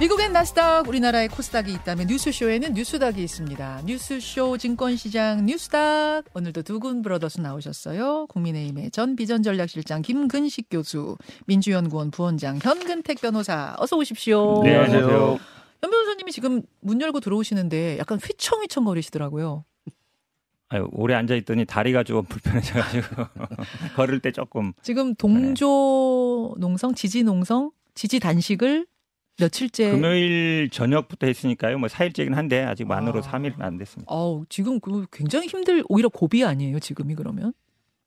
미국엔 나스닥, 우리나라에 코스닥이 있다면 뉴스쇼에는 뉴스닥이 있습니다. 뉴스쇼 증권시장 뉴스닥. 오늘도 두 군 브러더스 나오셨어요. 국민의힘의 전 비전전략실장 김근식 교수, 민주연구원 부원장 현근택 변호사. 어서 오십시오. 네, 안녕하세요. 현 변호사님이 지금 문 열고 들어오시는데 약간 휘청휘청 거리시더라고요. 아유, 오래 앉아 있더니 다리가 좀 불편해져가지고 걸을 때 조금 지금 동조 농성, 지지 농성, 지지 단식을 며칠째 금요일 저녁부터 했으니까요. 뭐 4일째긴 한데 아직 만으로 아. 3일은 안 됐습니다. 어우, 지금 그 굉장히 힘들 오히려 고비 아니에요, 지금이 그러면?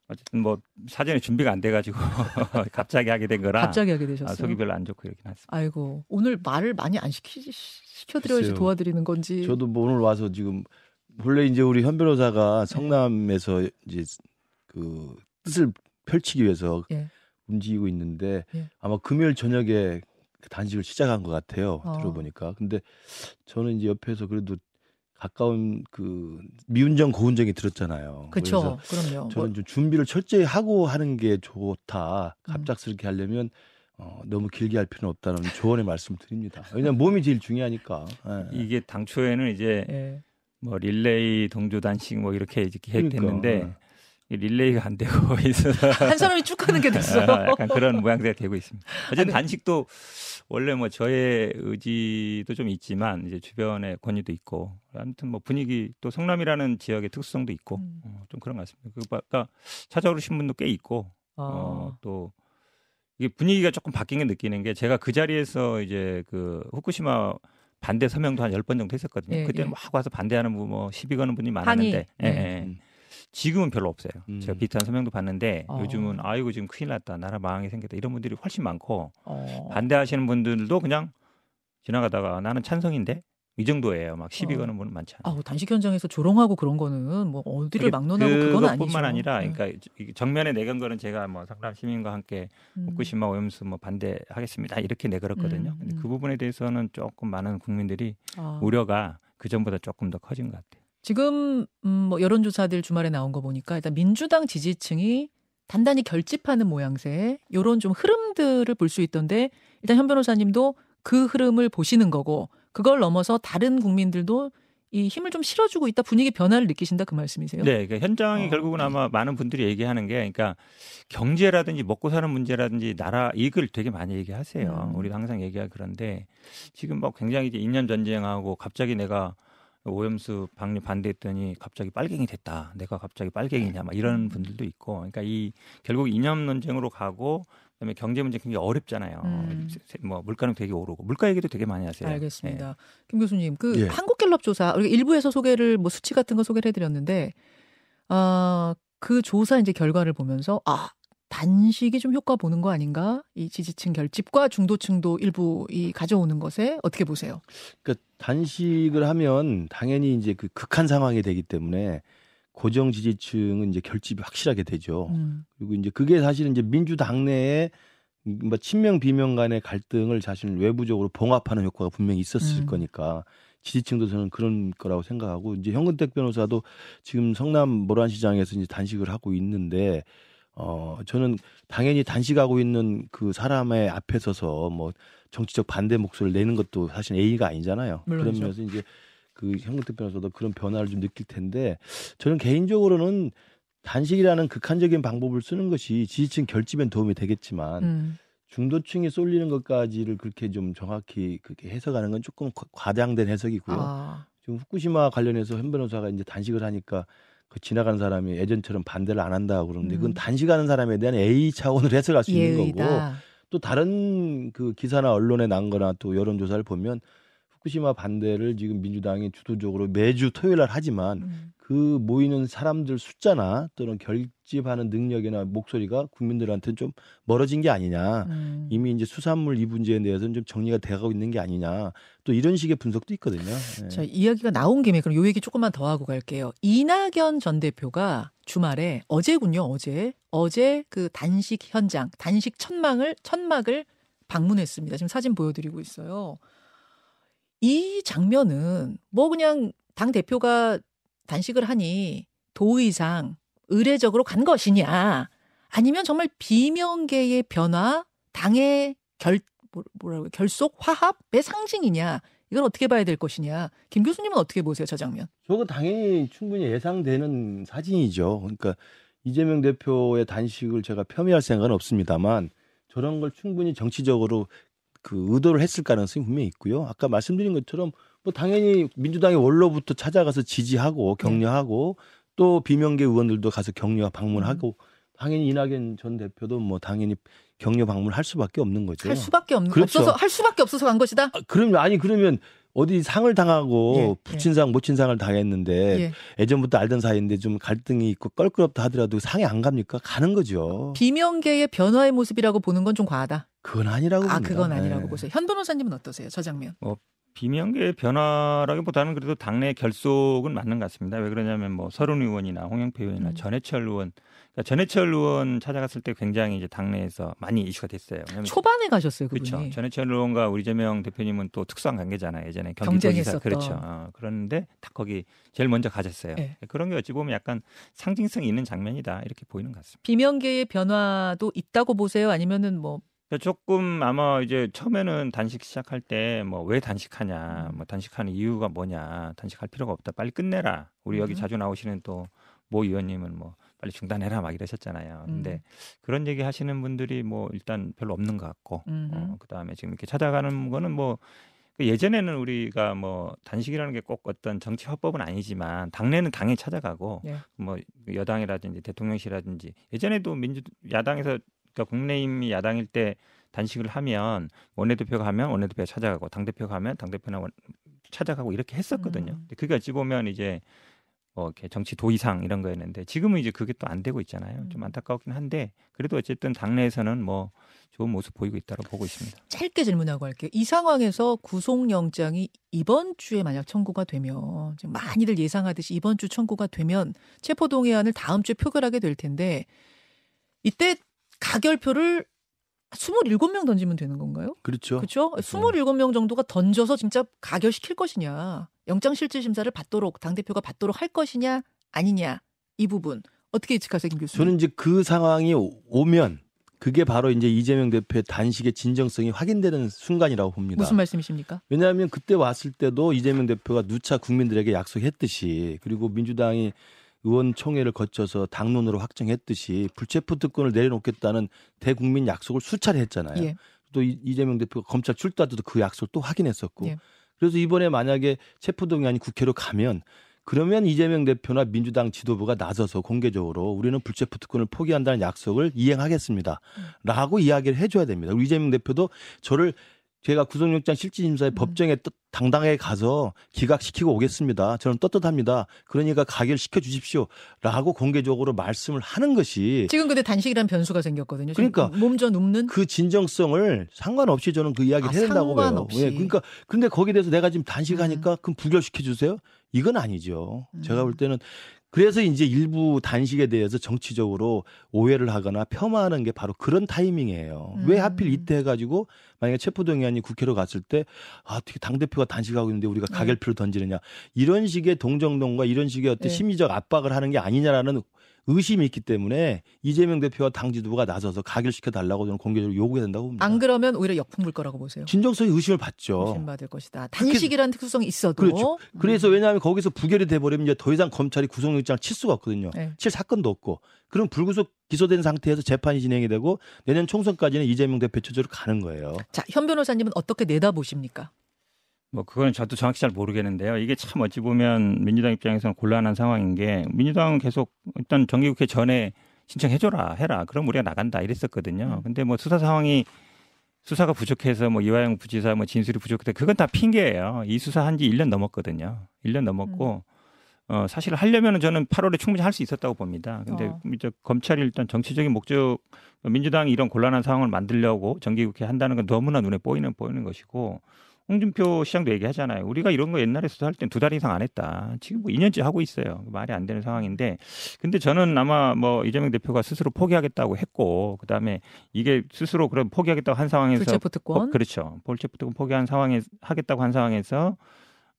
어쨌든 뭐 사전에 준비가 안 돼가지고 갑자기 하게 된 거라 갑자기 하게 아, 되셨어요. 속이 별로 안 좋고 이렇긴 했습니다. 아이고, 오늘 말을 많이 안 시키 시켜드려야지 글쎄요. 도와드리는 건지. 저도 뭐 오늘 와서 지금 원래 이제 우리 현 변호사가 성남에서 이제 그 뜻을 펼치기 위해서 예. 움직이고 있는데 예. 아마 금요일 저녁에 그 단식을 시작한 것 같아요. 어. 들어보니까. 근데 저는 이제 옆에서 그래도 가까운 그 미운정 고운정이 들었잖아요. 그렇죠. 그래서 그럼요. 저는 뭐, 좀 준비를 철저히 하고 하는 게 좋다. 음. 갑작스럽게 하려면 어, 너무 길게 할 필요는 없다는 조언의 말씀 드립니다. 왜냐하면 몸이 제일 중요하니까. 예. 이게 당초에는 이제 예. 뭐 릴레이 동조 단식 뭐 이렇게 계획됐는데 그러니까. 이 릴레이가 안 되고 있어서 한 사람이 쭉 하는 게 됐어. 약간 그런 모양새가 되고 있습니다. 어쨌든 네. 단식도 원래 뭐 저의 의지도 좀 있지만 이제 주변의 권유도 있고 아무튼 뭐 분위기 또 성남이라는 지역의 특수성도 있고 음. 어, 좀 그런 것 같습니다. 그러니까 찾아오신 분도 꽤 있고 어. 어, 또 이게 분위기가 조금 바뀐 게 느끼는 게 제가 그 자리에서 이제 그 후쿠시마 반대 서명도 한 열 번 정도 했었거든요. 예, 그때는 예. 막 와서 반대하는 분뭐 시비 거는 분이 많았는데. 예, 네. 예. 음. 지금은 별로 없어요. 음. 제가 비슷한 서명도 봤는데 어. 요즘은 아이고 지금 큰일 났다. 나라 망하게 생겼다. 이런 분들이 훨씬 많고 어. 반대하시는 분들도 그냥 지나가다가 나는 찬성인데 이 정도예요. 막 시비 어. 거는 분은 많지 않아요. 아우 단식 현장에서 조롱하고 그런 거는 뭐 어디를 막론하고 그건 아니죠. 그것뿐만 아니라 네. 그러니까 이 정면에 내건 거는 제가 뭐 상남 시민과 함께 음. 후쿠시마 오염수 뭐 반대하겠습니다. 이렇게 내걸었거든요. 음, 근데 음. 그 부분에 대해서는 조금 많은 국민들이 아. 우려가 그 전보다 조금 더 커진 것 같아요. 지금 음, 뭐 여론조사들 주말에 나온 거 보니까 일단 민주당 지지층이 단단히 결집하는 모양새 요런 좀 흐름들을 볼 수 있던데 일단 현 변호사님도 그 흐름을 보시는 거고 그걸 넘어서 다른 국민들도 이 힘을 좀 실어주고 있다 분위기 변화를 느끼신다 그 말씀이세요? 네, 그러니까 현장이 어. 결국은 아마 많은 분들이 얘기하는 게, 그러니까 경제라든지 먹고 사는 문제라든지 나라 이익을 되게 많이 얘기하세요. 음. 우리도 항상 얘기하 그런데 지금 뭐 굉장히 이제 2년 전쟁하고 갑자기 내가 오염수 방류 반대했더니 갑자기 빨갱이 됐다. 내가 갑자기 빨갱이냐, 막 이런 음. 분들도 있고, 그러니까 이 결국 이념 논쟁으로 가고. 그다음에 경제 문제 굉장히 어렵잖아요. 음. 세- 세- 뭐 물가는 되게 오르고 물가 얘기도 되게 많이 하세요. 알겠습니다. 김 교수님, 그 예. 한국갤럽 조사 우리가 일부에서 소개를 뭐 수치 같은 거 소개를 해드렸는데, 아, 그 조사 이제 결과를 보면서 아 단식이 좀 효과 보는 거 아닌가? 이 지지층 결집과 중도층도 일부 이 가져오는 것에 어떻게 보세요? 그러니까 단식을 하면 당연히 이제 그 극한 상황이 되기 때문에 고정 지지층은 이제 결집이 확실하게 되죠. 음, 그리고 이제 그게 사실은 이제 민주당 내에 뭐 친명 비명 간의 갈등을 자신 외부적으로 봉합하는 효과가 분명히 있었을 음. 거니까 지지층도 저는 그런 거라고 생각하고 이제 현근택 변호사도 지금 성남 모란시장에서 이제 단식을 하고 있는데 어 저는 당연히 단식하고 있는 그 사람의 앞에 서서 뭐 정치적 반대 목소리를 내는 것도 사실 A가 아니잖아요. 물론이죠. 그러면서 이제 그 현근택 변호사도 그런 변화를 좀 느낄 텐데 저는 개인적으로는 단식이라는 극한적인 방법을 쓰는 것이 지지층 결집엔 도움이 되겠지만 음, 중도층이 쏠리는 것까지를 그렇게 좀 정확히 그렇게 해석하는 건 조금 과- 과장된 해석이고요. 아, 지금 후쿠시마 관련해서 현 변호사가 이제 단식을 하니까 그 지나가는 사람이 예전처럼 반대를 안 한다고 그러는데 그건 음. 단식하는 사람에 대한 A 차원을 해석할 수 있는 거고 예의다. 또 다른 그 기사나 언론에 난 거나 또 여론조사를 보면 후쿠시마 반대를 지금 민주당이 주도적으로 매주 토요일 날 하지만 음, 그 모이는 사람들 숫자나 또는 결집하는 능력이나 목소리가 국민들한테 좀 멀어진 게 아니냐. 음. 이미 이제 수산물 이 문제에 대해서는 좀 정리가 돼가고 있는 게 아니냐. 또 이런 식의 분석도 있거든요. 네. 자, 이야기가 나온 김에 그럼 요 얘기 조금만 더 하고 갈게요. 이낙연 전 대표가 주말에 어제군요, 어제. 어제 그 단식 현장, 단식 천막을 천막을 방문했습니다. 지금 사진 보여드리고 있어요. 이 장면은 뭐 그냥 당 대표가 단식을 하니 도의상 의례적으로 간 것이냐 아니면 정말 비명계의 변화, 당의 결 뭐- 뭐라고 결속 화합의 상징이냐 이걸 어떻게 봐야 될 것이냐 김 교수님은 어떻게 보세요 저 장면? 저거 당연히 충분히 예상되는 사진이죠. 그러니까 이재명 대표의 단식을 제가 폄훼할 생각은 없습니다만 저런 걸 충분히 정치적으로 그 의도를 했을 가능성이 분명히 있고요. 아까 말씀드린 것처럼 뭐 당연히 민주당의 원로부터 찾아가서 지지하고 격려하고 또 비명계 의원들도 가서 격려 방문하고 당연히 이낙연 전 대표도 뭐 당연히 격려 방문할 수밖에 없는 거죠. 할 수밖에 없는 그렇죠. 없어서 할 수밖에 없어서 간 것이다. 아, 그러면 아니 그러면 어디 상을 당하고 예, 부친상 모친상을 당했는데 예. 예전부터 알던 사이인데 좀 갈등이 있고 껄끄럽다 하더라도 상에 안 갑니까? 가는 거죠. 비명계의 변화의 모습이라고 보는 건 좀 과하다. 그건 아니라고 아 봅니다. 그건 아니라고 예. 보세요. 현 변호사님은 어떠세요 저 장면? 비명계의 변화라기보다는 그래도 당내 결속은 맞는 것 같습니다. 왜 그러냐면 뭐 서른 의원이나 홍영표 의원이나 음. 전해철 의원, 그러니까 전해철 의원 찾아갔을 때 굉장히 이제 당내에서 많이 이슈가 됐어요. 초반에 가셨어요 그분이. 그렇죠. 전해철 의원과 우리 이재명 대표님은 또 특수한 관계잖아요. 예전에 경쟁했었던. 그렇죠. 어, 그런데 딱 거기 제일 먼저 가졌어요. 네. 그런 게 어찌 보면 약간 상징성이 있는 장면이다 이렇게 보이는 것 같습니다. 비명계의 변화도 있다고 보세요? 아니면은 뭐 그러니까 조금 아마 이제 처음에는 단식 시작할 때 뭐 왜 단식하냐, 뭐 단식하는 이유가 뭐냐, 단식할 필요가 없다, 빨리 끝내라. 우리 여기 음. 자주 나오시는 또 모 의원님은 뭐 빨리 중단해라 막 이러셨잖아요. 근데 음. 그런 얘기 하시는 분들이 뭐 일단 별로 없는 것 같고, 음흠. 어, 그 다음에 지금 이렇게 찾아가는 거는 뭐그 예전에는 우리가 뭐 단식이라는 게 꼭 어떤 정치 화법은 아니지만 당내는 당에 찾아가고 예. 뭐 여당이라든지 대통령실이라든지 예전에도 민주 야당에서 그러니까 국내임이 야당일 때 단식을 하면 원내대표가 하면 원내대표가 찾아가고 당 대표가 하면 당 대표나 원- 찾아가고 이렇게 했었거든요. 음. 근데 그게 어찌 보면 이제 뭐 이렇게 정치 도의상 이런 거였는데 지금은 이제 그게 또 안 되고 있잖아요. 좀 음. 안타깝긴 한데 그래도 어쨌든 당내에서는 뭐 좋은 모습 보이고 있다고 보고 있습니다. 짧게 질문하고 할게요. 이 상황에서 구속영장이 이번 주에 만약 청구가 되면 지금 많이들 예상하듯이 이번 주 청구가 되면 체포동의안을 다음 주에 표결하게 될 텐데 이때 가결표를 27명 던지면 되는 건가요? 그렇죠. 그렇죠? 27명 정도가 던져서 진짜 가결시킬 것이냐. 영장실질심사를 받도록 당대표가 받도록 할 것이냐 아니냐. 이 부분 어떻게 예측하세요, 김 교수님? 저는 이제 그 상황이 오- 오면 그게 바로 이제 이재명 대표의 단식의 진정성이 확인되는 순간이라고 봅니다. 무슨 말씀이십니까? 왜냐하면 그때 왔을 때도 이재명 대표가 누차 국민들에게 약속했듯이 그리고 민주당이 의원총회를 거쳐서 당론으로 확정했듯이 불체포 특권을 내려놓겠다는 대국민 약속을 수차례 했잖아요. 예. 또 이- 이재명 대표가 검찰 출두할 때도 그 약속을 또 확인했었고 예. 그래서 이번에 만약에 체포동의안이 국회로 가면 그러면 이재명 대표나 민주당 지도부가 나서서 공개적으로 우리는 불체포 특권을 포기한다는 약속을 이행하겠습니다. 라고 이야기를 해줘야 됩니다. 우리 이재명 대표도 저를 제가 구속영장 실질심사에 음. 법정에 또 당당하게 가서 기각시키고 오겠습니다. 저는 떳떳합니다. 그러니까 가결시켜 주십시오. 라고 공개적으로 말씀을 하는 것이 지금 근데 단식이란 변수가 생겼거든요. 그러니까 몸져 눕는 그 진정성을 상관없이 저는 그 이야기를 아, 해야 된다고 봐요. 상관없이. 예, 그러니까 근데 거기에 대해서 내가 지금 단식하니까 그럼 부결시켜 주세요. 이건 아니죠. 음. 제가 볼 때는 그래서 이제 일부 단식에 대해서 정치적으로 오해를 하거나 폄하하는 게 바로 그런 타이밍이에요. 음. 왜 하필 이때 해가지고 만약에 체포동의안이 국회로 갔을 때 아, 어떻게 당대표가 단식하고 있는데 우리가 네. 가결표를 던지느냐. 이런 식의 동정동과 이런 식의 어떤 네. 심리적 압박을 하는 게 아니냐라는 의심이 있기 때문에 이재명 대표와 당 지도부가 나서서 가결시켜 달라고 저는 공개적으로 요구해야 된다고 봅니다. 안 그러면 오히려 역풍 불 거라고 보세요. 진정성이 의심을 받죠. 의심받을 것이다. 단식이라는 특수성이 있어도 그렇죠. 그래서 음. 왜냐하면 거기서 부결이 돼버리면 이제 더 이상 검찰이 구속영장을 칠 수가 없거든요. 네. 칠 사건도 없고. 그럼 불구속 기소된 상태에서 재판이 진행이 되고 내년 총선까지는 이재명 대표 처지로 가는 거예요. 자, 현 변호사님은 어떻게 내다보십니까? 뭐 그거는 저도 정확히 잘 모르겠는데요. 이게 참 어찌 보면 민주당 입장에서는 곤란한 상황인 게 민주당은 계속 일단 정기국회 전에 신청해줘라 해라. 그럼 우리가 나간다 이랬었거든요. 음. 근데 뭐 수사 상황이 수사가 부족해서 뭐 이화영 부지사 뭐 진술이 부족해 그건 다 핑계예요. 이 수사 한 지 1년 넘었거든요. 1년 넘었고 어 사실 하려면은 저는 8월에 충분히 할 수 있었다고 봅니다. 근데 어. 이제 검찰이 일단 정치적인 목적 민주당이 이런 곤란한 상황을 만들려고 정기국회 한다는 건 너무나 눈에 보이는 보이는 것이고 홍준표 시장도 얘기하잖아요. 우리가 이런 거 옛날에 수사할 땐 두 달 이상 안 했다. 지금 뭐 2년째 하고 있어요. 말이 안 되는 상황인데. 근데 저는 아마 뭐 이재명 대표가 스스로 포기하겠다고 했고, 그 다음에 이게 스스로 그럼 포기하겠다고 한 상황에서. 불체포 특권. 어, 그렇죠. 볼체포특권 포기한 상황에 하겠다고 한 상황에서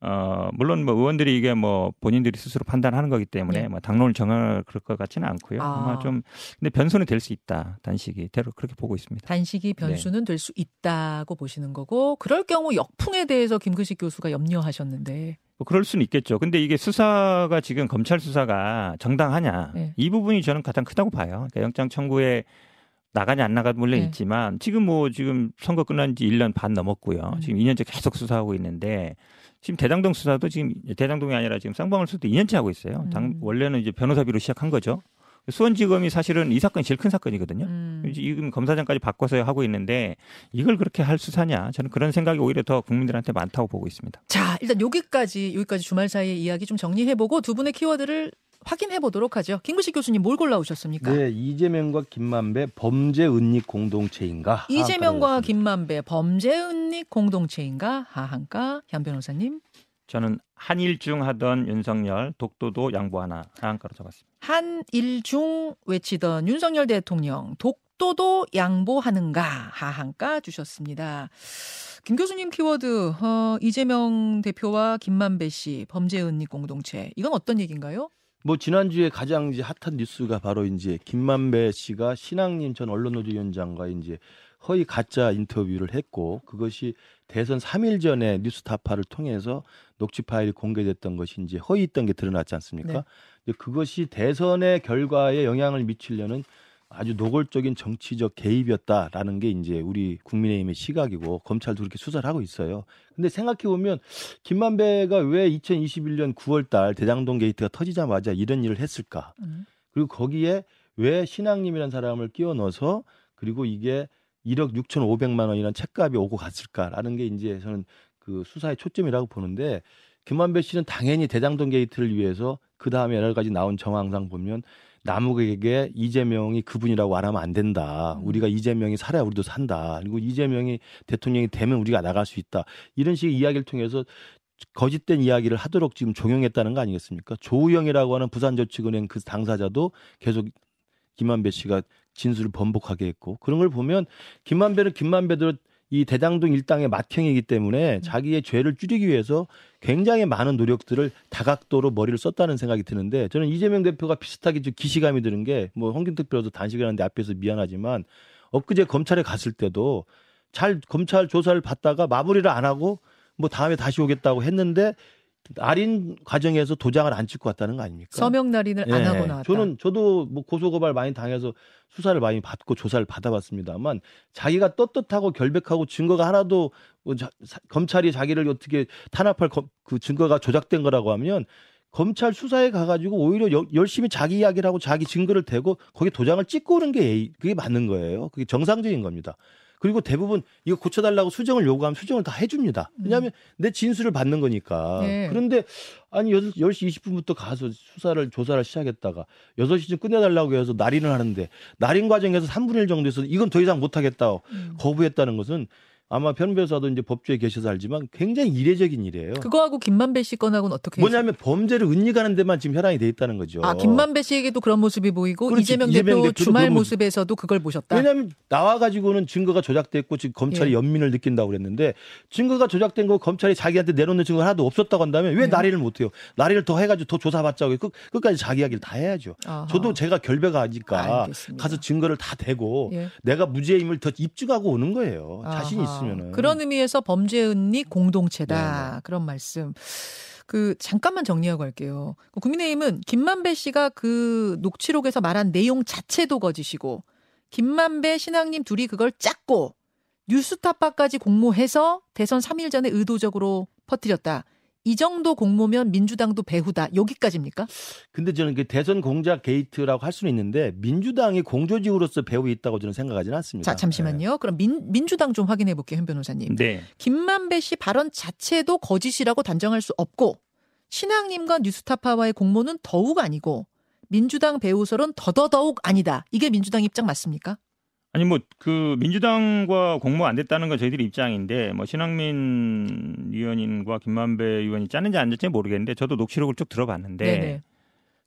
어 물론 뭐 의원들이 이게 뭐 본인들이 스스로 판단하는 거기 때문에 네. 뭐 당론을 정할 그럴 것 같지는 않고요. 아. 아. 마 좀 근데 변수는 될 수 있다 단식이 대로 그렇게 보고 있습니다. 단식이 네. 변수는 될수 있다고 보시는 거고 그럴 경우 역풍에 대해서 김근식 교수가 염려하셨는데 뭐 그럴 수는 있겠죠. 근데 이게 수사가 지금 검찰 수사가 정당하냐 네. 이 부분이 저는 가장 크다고 봐요. 그러니까 영장 청구에 나가냐 안 나가도 물론 네. 있지만 지금 뭐 지금 선거 끝난 지 1년 반 넘었고요. 음. 지금 2년째 계속 수사하고 있는데 지금 대장동 수사도 지금 대장동이 아니라 지금 쌍방울 수도 2년째 하고 있어요. 당, 음. 원래는 이제 변호사비로 시작한 거죠. 수원지검이 사실은 이 사건이 제일 큰 사건이거든요. 음. 지금 검사장까지 바꿔서 하고 있는데 이걸 그렇게 할 수사냐? 저는 그런 생각이 오히려 더 국민들한테 많다고 보고 있습니다. 자 일단 여기까지 여기까지 주말 사이의 이야기 좀 정리해보고 두 분의 키워드를 확인해 보도록 하죠. 김근식 교수님 뭘 골라오셨습니까? 네, 이재명과 김만배 범죄 은닉 공동체인가? 이재명과 김만배 범죄 은닉 공동체인가 하한가 현 변호사님 저는 한일중 하던 윤석열 독도도 양보하나 하한가로 적었습니다. 한일중 외치던 윤석열 대통령 독도도 양보하는가 하한가 주셨습니다. 김 교수님 키워드 어, 이재명 대표와 김만배 씨 범죄 은닉 공동체 이건 어떤 얘기인가요? 뭐 지난주에 가장 이제 핫한 뉴스가 바로 이제 김만배 씨가 신앙님 전 언론노조위원장과 이제 허위 가짜 인터뷰를 했고 그것이 대선 3일 전에 뉴스타파를 통해서 녹취 파일이 공개됐던 것이 이제 허위 있던 게 드러났지 않습니까? 네. 그것이 대선의 결과에 영향을 미치려는 아주 노골적인 정치적 개입이었다라는 게 이제 우리 국민의힘의 시각이고 검찰도 그렇게 수사를 하고 있어요. 근데 생각해 보면 김만배가 왜 2021년 9월 달 대장동 게이트가 터지자마자 이런 일을 했을까? 음. 그리고 거기에 왜 신앙님이라는 사람을 끼워 넣어서 그리고 이게 1억 6,500만 원이라는 책값이 오고 갔을까라는 게 이제 저는 그 수사의 초점이라고 보는데 김만배 씨는 당연히 대장동 게이트를 위해서 그 다음에 여러 가지 나온 정황상 보면 남욱에게 이재명이 그분이라고 말하면 안 된다. 음. 우리가 이재명이 살아야 우리도 산다. 그리고 이재명이 대통령이 되면 우리가 나갈 수 있다. 이런 식의 이야기를 통해서 거짓된 이야기를 하도록 지금 종용했다는 거 아니겠습니까? 조우영이라고 하는 부산저축은행 그 당사자도 계속 김만배 씨가 진술을 번복하게 했고 그런 걸 보면 김만배는 김만배대로 이 대장동 일당의 맏형이기 때문에 자기의 죄를 줄이기 위해서 굉장히 많은 노력들을 다각도로 머리를 썼다는 생각이 드는데 저는 이재명 대표가 비슷하게 좀 기시감이 드는 게 뭐 홍준택 변호도 단식을 하는데 앞에서 미안하지만 엊그제 검찰에 갔을 때도 잘 검찰 조사를 받다가 마무리를 안 하고 뭐 다음에 다시 오겠다고 했는데 날인 과정에서 도장을 안 찍고 왔다는 거 아닙니까? 서명 날인을 안 예. 하고 나왔다. 저는 저도 뭐 고소고발 많이 당해서 수사를 많이 받고 조사를 받아봤습니다만 자기가 떳떳하고 결백하고 증거가 하나도 뭐 자- 사- 검찰이 자기를 어떻게 탄압할 검- 그 증거가 조작된 거라고 하면 검찰 수사에 가가지고 오히려 여- 열심히 자기 이야기를 하고 자기 증거를 대고 거기 도장을 찍고 오는 게 예의- 그게 맞는 거예요. 그게 정상적인 겁니다. 그리고 대부분 이거 고쳐달라고 수정을 요구하면 수정을 다 해줍니다. 왜냐하면 내 진술을 받는 거니까. 네. 그런데 아니 10시 20분부터 가서 수사를 조사를 시작했다가 6시쯤 끝내달라고 해서 날인을 하는데 날인 과정에서 3분의 1 정도에서 이건 더 이상 못하겠다 음. 거부했다는 것은 아마 변 변호사도 이제 법조에 계셔서 알지만 굉장히 이례적인 일이에요. 그거하고 김만배 씨 건하고는 어떻게 뭐냐면 범죄를 은닉하는 데만 지금 혈안이 돼 있다는 거죠. 아 김만배 씨에게도 그런 모습이 보이고 그렇지. 이재명, 이재명 대표 주말 모습에서도 그걸 보셨다. 왜냐하면 나와 가지고는 증거가 조작됐고 지금 검찰이 예. 연민을 느낀다고 그랬는데 증거가 조작된 거 검찰이 자기한테 내놓는 증거 하나도 없었다고 한다면 왜 네. 날인을 못해요? 날인을 더 해가지고 더 조사받자고 끝, 끝까지 자기 이야기를 다 해야죠. 아하. 저도 제가 결백하니까 알겠습니다. 가서 증거를 다 대고 예. 내가 무죄임을 더 입증하고 오는 거예요. 자신 아하. 있으면은. 그런 의미에서 범죄 은닉 공동체다 네네. 그런 말씀. 그 잠깐만 정리하고 할게요. 그 국민의힘은 김만배 씨가 그 녹취록에서 말한 내용 자체도 거짓이고 김만배 신앙님 둘이 그걸 짰고 뉴스타파까지 공모해서 대선 3일 전에 의도적으로 퍼뜨렸다. 이 정도 공모면 민주당도 배후다. 여기까지입니까? 근데 저는 그 대선 공작 게이트라고 할 수는 있는데 민주당이 공조직으로서 배후 있다고 저는 생각하지는 않습니다. 자, 잠시만요. 그럼 민, 민주당 좀 확인해 볼게요, 현 변호사님. 네. 김만배 씨 발언 자체도 거짓이라고 단정할 수 없고 신앙님과 뉴스타파와의 공모는 더욱 아니고 민주당 배우설은 더더더욱 아니다. 이게 민주당 입장 맞습니까? 아니 뭐 그 민주당과 공모 안 됐다는 건 저희들이 입장인데 뭐 신학민 위원님과 김만배 의원이 짰는지 안 짰는지 모르겠는데 저도 녹취록을 쭉 들어봤는데 네네.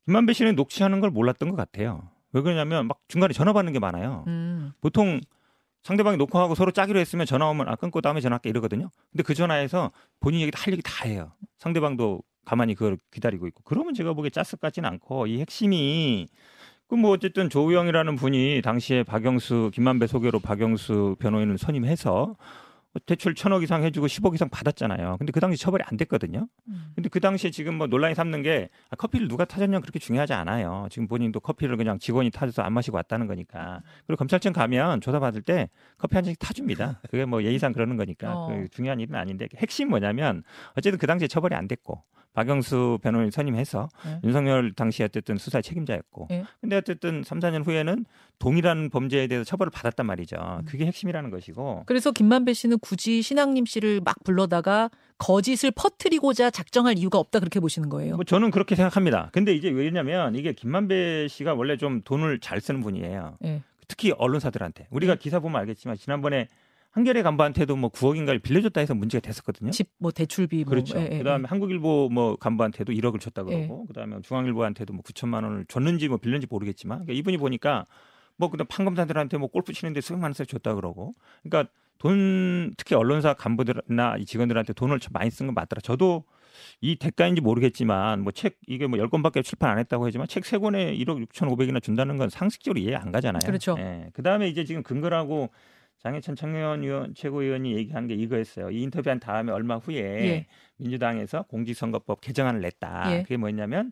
김만배 씨는 녹취하는 걸 몰랐던 것 같아요. 왜 그러냐면 막 중간에 전화 받는 게 많아요. 음, 보통 상대방이 녹화하고 서로 짜기로 했으면 전화 오면 아 끊고 다음에 전화할게 이러거든요. 근데 그 전화에서 본인 얘기 할 얘기 다 해요. 상대방도 가만히 그걸 기다리고 있고. 그러면 제가 보기에 짰을 것 같지는 않고 이 핵심이 그뭐 어쨌든 조우영이라는 분이 당시에 박영수 김만배 소개로 박영수 변호인을 선임해서 대출 천억 이상 해주고 10억 이상 받았잖아요. 근데 그 당시 처벌이 안 됐거든요. 음. 근데 그 당시에 지금 뭐 논란이 삼는 게 아, 커피를 누가 타줬냐 그렇게 중요하지 않아요. 지금 본인도 커피를 그냥 직원이 타줘서 안 마시고 왔다는 거니까. 그리고 검찰청 가면 조사 받을 때 커피 한 잔씩 타줍니다. 그게 뭐 예의상 그러는 거니까 어. 그 중요한 일은 아닌데 핵심 뭐냐면 어쨌든 그 당시에 처벌이 안 됐고 박영수 변호인 선임해서 네. 윤석열 당시 어쨌든 수사 책임자였고 네. 근데 어쨌든 3, 4년 후에는 동일한 범죄에 대해서 처벌을 받았단 말이죠. 음. 그게 핵심이라는 것이고 그래서 김만배 씨는 굳이 신앙님 씨를 막 불러다가 거짓을 퍼뜨리고자 작정할 이유가 없다 그렇게 보시는 거예요. 뭐 저는 그렇게 생각합니다. 근데 이제 왜냐면 이게 김만배 씨가 원래 좀 돈을 잘 쓰는 분이에요. 예. 특히 언론사들한테. 우리가 네. 기사 보면 알겠지만 지난번에 한겨레 간부한테도 뭐 9억인가를 빌려줬다 해서 문제가 됐었거든요. 집 뭐 대출비 뭐 그렇죠. 예, 예, 그다음에 한국일보 뭐 간부한테도 1억을 줬다 그러고 예. 그다음에 중앙일보한테도 뭐 9천만 원을 줬는지 뭐 빌렸는지 모르겠지만 그러니까 이분이 보니까 뭐 그다음 판검사들한테 뭐 골프 치는데 수백만 원씩 줬다 그러고 그러니까 돈 특히 언론사 간부들이나 이 직원들한테 돈을 좀 많이 쓴 건 맞더라. 저도 이 대가인지 모르겠지만 뭐 책 이게 뭐 10권밖에 출판 안 했다고 하지만 책 세권에 1억 6,500이나 준다는 건 상식적으로 이해 안 가잖아요. 그렇죠. 예. 그다음에 이제 지금 근거라고 장해찬 청년 의원 최고위원이 얘기한 게 이거였어요. 이 인터뷰한 다음에 얼마 후에 예. 민주당에서 공직선거법 개정안을 냈다. 예. 그게 뭐냐면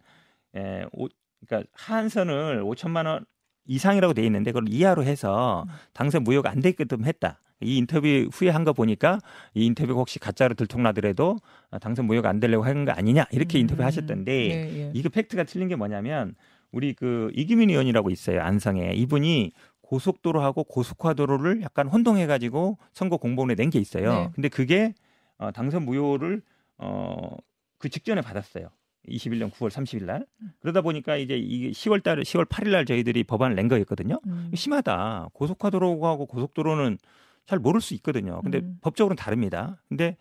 에, 오, 그러니까 한선을 5천만 원 이상이라고 돼 있는데 그걸 이하로 해서 당선 무효가 안 되게끔 했다. 이 인터뷰 후에 한 거 보니까 이 인터뷰가 혹시 가짜로 들통나더라도 아, 당선 무효가 안 되려고 하는 거 아니냐 이렇게 음. 인터뷰 하셨던데 예, 예. 이거 팩트가 틀린 게 뭐냐면 우리 그 이기민 의원이라고 있어요 안성에 이분이 고속도로하고 고속화도로를 약간 혼동해가지고 선거 공보원에 낸 게 있어요. 네. 근데 그게 어, 당선 무효를 어, 그 직전에 받았어요. 21년 9월 30일 날. 그러다 보니까 이제 이게 10월 달 10월 8일 날 저희들이 법안을 낸 거였거든요. 음. 심하다. 고속화도로하고 고속도로는 잘 모를 수 있거든요. 근데 음. 법적으로는 다릅니다. 근데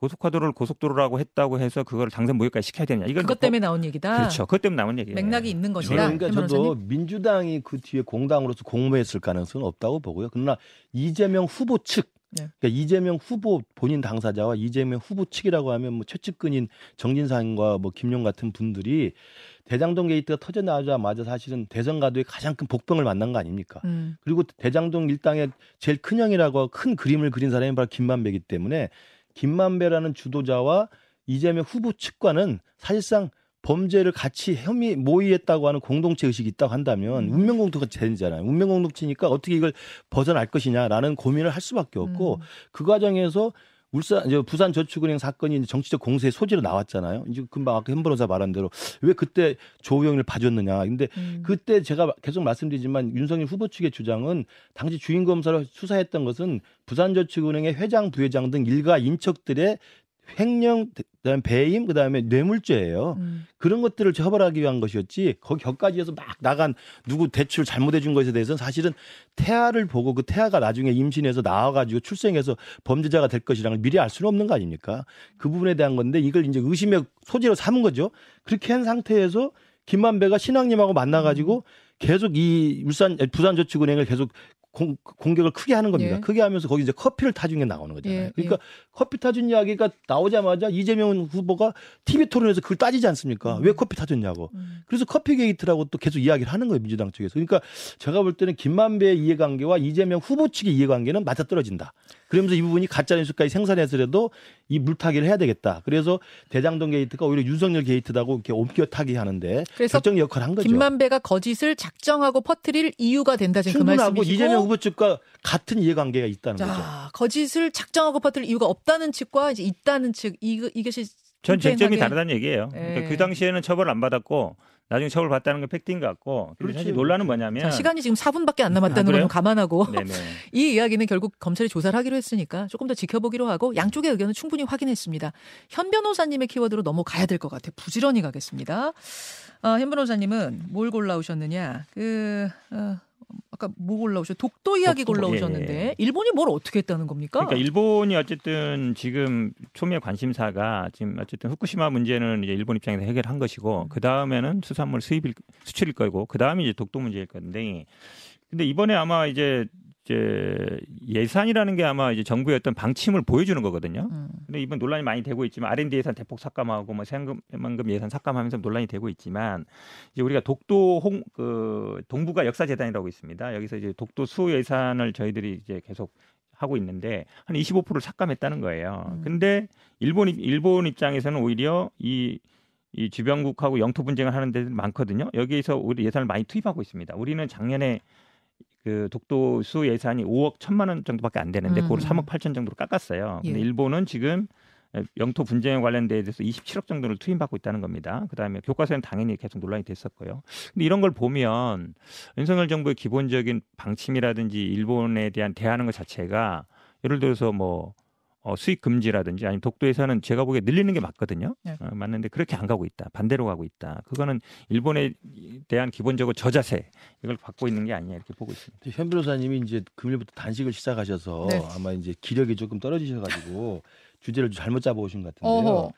고속화도로를 고속도로라고 했다고 해서 그걸 당선 무효까지 시켜야 되냐? 이건 그것 때문에 나온 얘기다. 법- 그렇죠. 그것 때문에 나온 얘기예요. 맥락이 있는 것이다. 그러니까 현 저도? 민주당이 그 뒤에 공당으로서 공모했을 가능성은 없다고 보고요. 그러나 이재명 후보 측, 네. 그러니까 이재명 후보 본인 당사자와 이재명 후보 측이라고 하면 뭐 최측근인 정진상과 뭐 김용 같은 분들이 대장동 게이트가 터져 나오자마자 사실은 대선 가도의 가장 큰 복병을 만난 거 아닙니까? 음. 그리고 대장동 일당의 제일 큰 형이라고 큰 그림을 그린 사람이 바로 김만배이기 때문에 김만배라는 주도자와 이재명 후보 측과는 사실상 범죄를 같이 혐의 모의했다고 하는 공동체 의식이 있다고 한다면 음. 운명 공동체가 되잖아요. 운명 공동체니까 어떻게 이걸 벗어날 것이냐라는 고민을 할 수밖에 없고 음. 그 과정에서 울산 이제 부산 저축은행 사건이 이제 정치적 공세의 소지로 나왔잖아요. 이제 금방 아까 현 변호사 말한 대로 왜 그때 조우영을 봐줬느냐. 근데 음. 그때 제가 계속 말씀드리지만 윤석열 후보 측의 주장은 당시 주인 검사를 수사했던 것은 부산 저축은행의 회장, 부회장 등 일가 인척들의 횡령, 그다음에 배임, 그다음에 뇌물죄예요. 음. 그런 것들을 처벌하기 위한 것이었지 거기 격까지 해서 막 나간 누구 대출 잘못해 준 것에 대해서는 사실은 태아를 보고 그 태아가 나중에 임신해서 나와가지고 출생해서 범죄자가 될 것이라는 걸 미리 알 수는 없는 거 아닙니까? 그 부분에 대한 건데 이걸 이제 의심의 소지로 삼은 거죠. 그렇게 한 상태에서 김만배가 신앙님하고 만나가지고 계속 이 울산 부산저축은행을 계속 공, 공격을 크게 하는 겁니다. 예. 크게 하면서 거기 이제 커피를 타준 게 나오는 거잖아요. 예, 그러니까 커피 타준 이야기가 나오자마자 이재명 후보가 TV 토론에서 그걸 따지지 않습니까? 음. 왜 커피 타줬냐고. 음. 그래서 커피 게이트라고 또 계속 이야기를 하는 거예요 민주당 쪽에서. 그러니까 제가 볼 때는 김만배의 이해관계와 이재명 후보 측의 이해관계는 맞아떨어진다. 그러면서 이 부분이 가짜 뉴스까지 생산해서라도 이 물타기를 해야 되겠다. 그래서 대장동 게이트가 오히려 윤석열 게이트다고 이렇게 옮겨타기 하는데 그래서 결정 역할을 한 거죠. 김만배가 거짓을 작정하고 퍼뜨릴 이유가 된다 지금 그 말씀이시고 이재명 후보 측과 같은 이해관계가 있다는 거죠. 자, 거짓을 작정하고 퍼뜨릴 이유가 없다는 측과 이제 있다는 측 이거 이것이 전 쟁점이 다르다는 얘기예요. 그러니까 예. 그 당시에는 처벌 안 받았고 나중에 처벌 받다는 건 팩트인 것 같고. 그렇지. 사실 논란은 뭐냐면 자, 시간이 지금 4분밖에 안 아, 남았다는 걸 그래요? 좀 감안하고 네네. 이 이야기는 결국 검찰이 조사를 하기로 했으니까 조금 더 지켜보기로 하고 양쪽의 의견은 충분히 확인했습니다. 현 변호사님의 키워드로 넘어가야 될 것 같아요. 부지런히 가겠습니다. 어, 현 변호사님은 뭘 골라오셨느냐? 그 어, 아까 뭐 골라오셨? 독도 이야기 독도, 골라오셨는데 예, 예. 일본이 뭘 어떻게 했다는 겁니까? 그러니까 일본이 어쨌든 지금 초미의 관심사가 지금 어쨌든 후쿠시마 문제는 이제 일본 입장에서 해결한 것이고 그 다음에는 수산물 수입일 수출일 거고 그 다음에 이제 독도 문제일 건데 근데 이번에 아마 이제 이제 예산이라는 게 아마 이제 정부의 어떤 방침을 보여주는 거거든요. 음. 근데 이번 논란이 많이 되고 있지만 R&D 예산 대폭 삭감하고 뭐 세금만금 예산 삭감하면서 논란이 되고 있지만 이제 우리가 독도 홍 그 동북아 역사 재단이라고 있습니다. 여기서 이제 독도 수호 예산을 저희들이 이제 계속 하고 있는데 한 25%를 삭감했다는 거예요. 음. 근데 일본 입- 일본 입장에서는 오히려 이이 주변국하고 영토 분쟁을 하는 데들 많거든요. 여기에서 우리 예산을 많이 투입하고 있습니다. 우리는 작년에 그 독도 수 예산이 5억 1천만 원 정도밖에 안 되는데 그걸 음. 3억 8천 정도로 깎았어요. 근데 예. 일본은 지금 영토 분쟁에 관련돼 있어서 27억 정도를 투입받고 있다는 겁니다. 그다음에 교과서는 당연히 계속 논란이 됐었고요. 근데 이런 걸 보면 윤석열 정부의 기본적인 방침이라든지 일본에 대한 대하는 것 자체가 예를 들어서 뭐 어, 수익 금지라든지 아니면 독도에서는 제가 보기에 늘리는 게 맞거든요. 네. 어, 맞는데 그렇게 안 가고 있다. 반대로 가고 있다. 그거는 일본에 대한 기본적으로 저자세 이걸 받고 있는 게 아니냐 이렇게 보고 있습니다. 현 변호사님이 이제 금일부터 단식을 시작하셔서 네. 아마 이제 기력이 조금 떨어지셔가지고 주제를 좀 잘못 잡아오신 것 같은데요. 어허.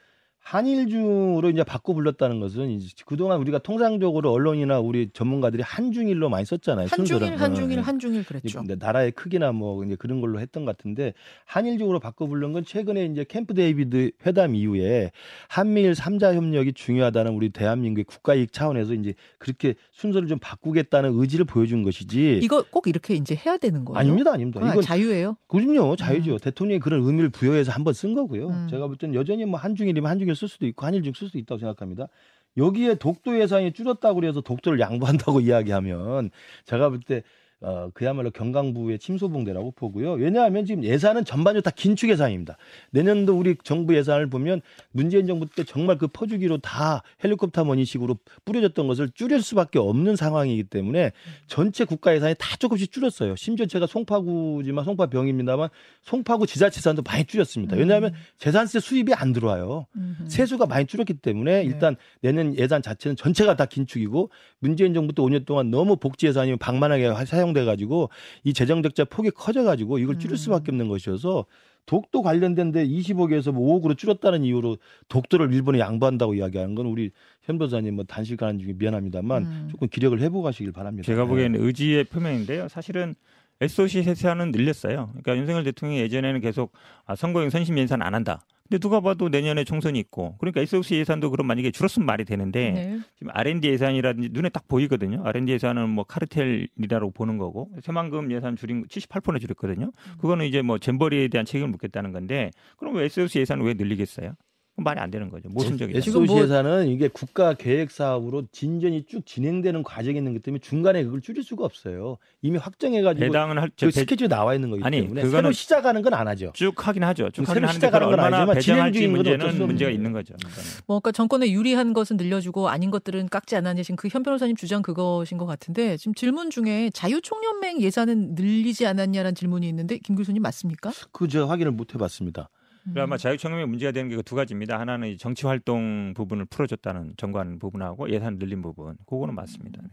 한일중으로 이제 바꿔 불렀다는 것은 이제 그동안 우리가 통상적으로 언론이나 우리 전문가들이 한중일로 많이 썼잖아요. 한중일. 한중일, 어, 한중일 그랬죠. 근데 나라의 크기나 뭐 이제 그런 걸로 했던 것 같은데 한일중으로 바꿔 부른 건 최근에 이제 캠프 데이비드 회담 이후에 한미일 삼자 협력이 중요하다는 우리 대한민국의 국가 이익 차원에서 이제 그렇게 순서를 좀 바꾸겠다는 의지를 보여준 것이지. 이거 꼭 이렇게 이제 해야 되는 거예요? 아닙니다, 아닙니다. 아, 이건 자유예요. 그럼요, 자유죠. 대통령이 그런 의미를 부여해서 한번 쓴 거고요. 음. 제가 볼 때는 여전히 뭐 한중일이면 한중일 쓸 수도 있고 한일중 쓸 수도 있다고 생각합니다. 여기에 독도 예산이 줄었다고 그래서 독도를 양보한다고 이야기하면 제가 볼 때 어, 그야말로 경강부의 침소봉대라고 보고요. 왜냐하면 지금 예산은 전반적으로 다 긴축 예산입니다. 내년도 우리 정부 예산을 보면 문재인 정부 때 정말 그 퍼주기로 다 헬리콥터 머니식으로 뿌려졌던 것을 줄일 수밖에 없는 상황이기 때문에 전체 국가 예산이 다 조금씩 줄었어요. 심지어 제가 송파구지만 송파병입니다만 송파구 지자체산도 많이 줄였습니다. 왜냐하면 재산세 수입이 안 들어와요. 세수가 많이 줄었기 때문에 네. 일단 내년 예산 자체는 전체가 다 긴축이고 문재인 정부 때 5년 동안 너무 복지 예산이 방만하게 사용 돼 가지고 이 재정 적자 폭이 커져 가지고 이걸 줄일 음. 수밖에 없는 것이어서 독도 관련된데 20억에서 뭐 5억으로 줄었다는 이유로 독도를 일본에 양보한다고 이야기하는 건 우리 현 변호사님 뭐 단식하는 중에 미안합니다만 음. 조금 기력을 회복하시길 바랍니다. 제가 네. 보기에는 의지의 표명인데요. 사실은 SOC 세산은 늘렸어요. 그러니까 윤석열 대통령이 예전에는 계속 아, 선거용 선심 예산 안 한다. 근데 누가 봐도 내년에 총선이 있고 그러니까 SOC 예산도 그럼 만약에 줄었으면 말이 되는데 네. 지금 R&D 예산이라든지 눈에 딱 보이거든요. R&D 예산은 뭐 카르텔이라고 보는 거고 새만금 예산 줄인 78% 줄였거든요. 그거는 이제 뭐 잼버리에 대한 책임을 묻겠다는 건데 그럼 왜 SOC 예산을 왜 늘리겠어요? 말이 안 되는 거죠. 모순적이죠. 지금 SOC 뭐- 예산은 이게 국가 계획 사업으로 진전이 쭉 진행되는 과정이 있는 것 때문에 중간에 그걸 줄일 수가 없어요. 이미 확정해 가지고 배당은 할, 그 배- 스케줄이 나와 있는 거기 아니, 때문에 그거는- 새로 시작하는 건 안 하죠. 쭉 하긴 하죠. 쭉 새로 하긴 시작하는 건 얼마나 아니지만 진행 중인 문제는 문제가. 있는 거죠. 그러니까. 뭐 그러니까 정권에 유리한 것은 늘려주고 아닌 것들은 깎지 않았냐 지금 그현 변호사님 주장 그것인 것 같은데 지금 질문 중에 자유총연맹 예산은 늘리지 않았냐라는 질문이 있는데 김 교수님 맞습니까? 그 제가 확인을 못 해봤습니다. 그리고 아마 자유청렴의 문제가 되는 게그두 가지입니다. 하나는 이 정치 활동 부분을 풀어줬다는 정관 부분하고 예산 늘린 부분. 그거는 맞습니다. 네.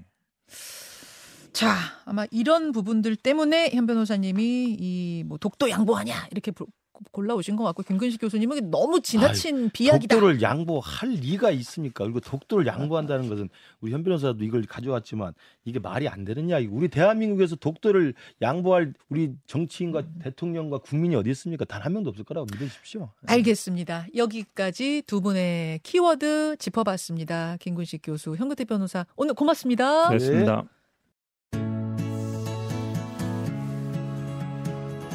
자, 아마 이런 부분들 때문에 현 변호사님이 이 뭐 독도 양보하냐 이렇게 보- 골라오신 것 같고 김근식 교수님은 너무 지나친 비약이다. 독도를 양보할 리가 있습니까? 그리고 독도를 양보한다는 것은 우리 현 변호사도 이걸 가져왔지만 이게 말이 안 되는 이야기. 우리 대한민국에서 독도를 양보할 우리 정치인과 대통령과 국민이 어디 있습니까? 단 한 명도 없을 거라고 믿으십시오. 알겠습니다. 여기까지 두 분의 키워드 짚어봤습니다. 김근식 교수, 현근태 변호사 오늘 고맙습니다. 네. 그렇습니다.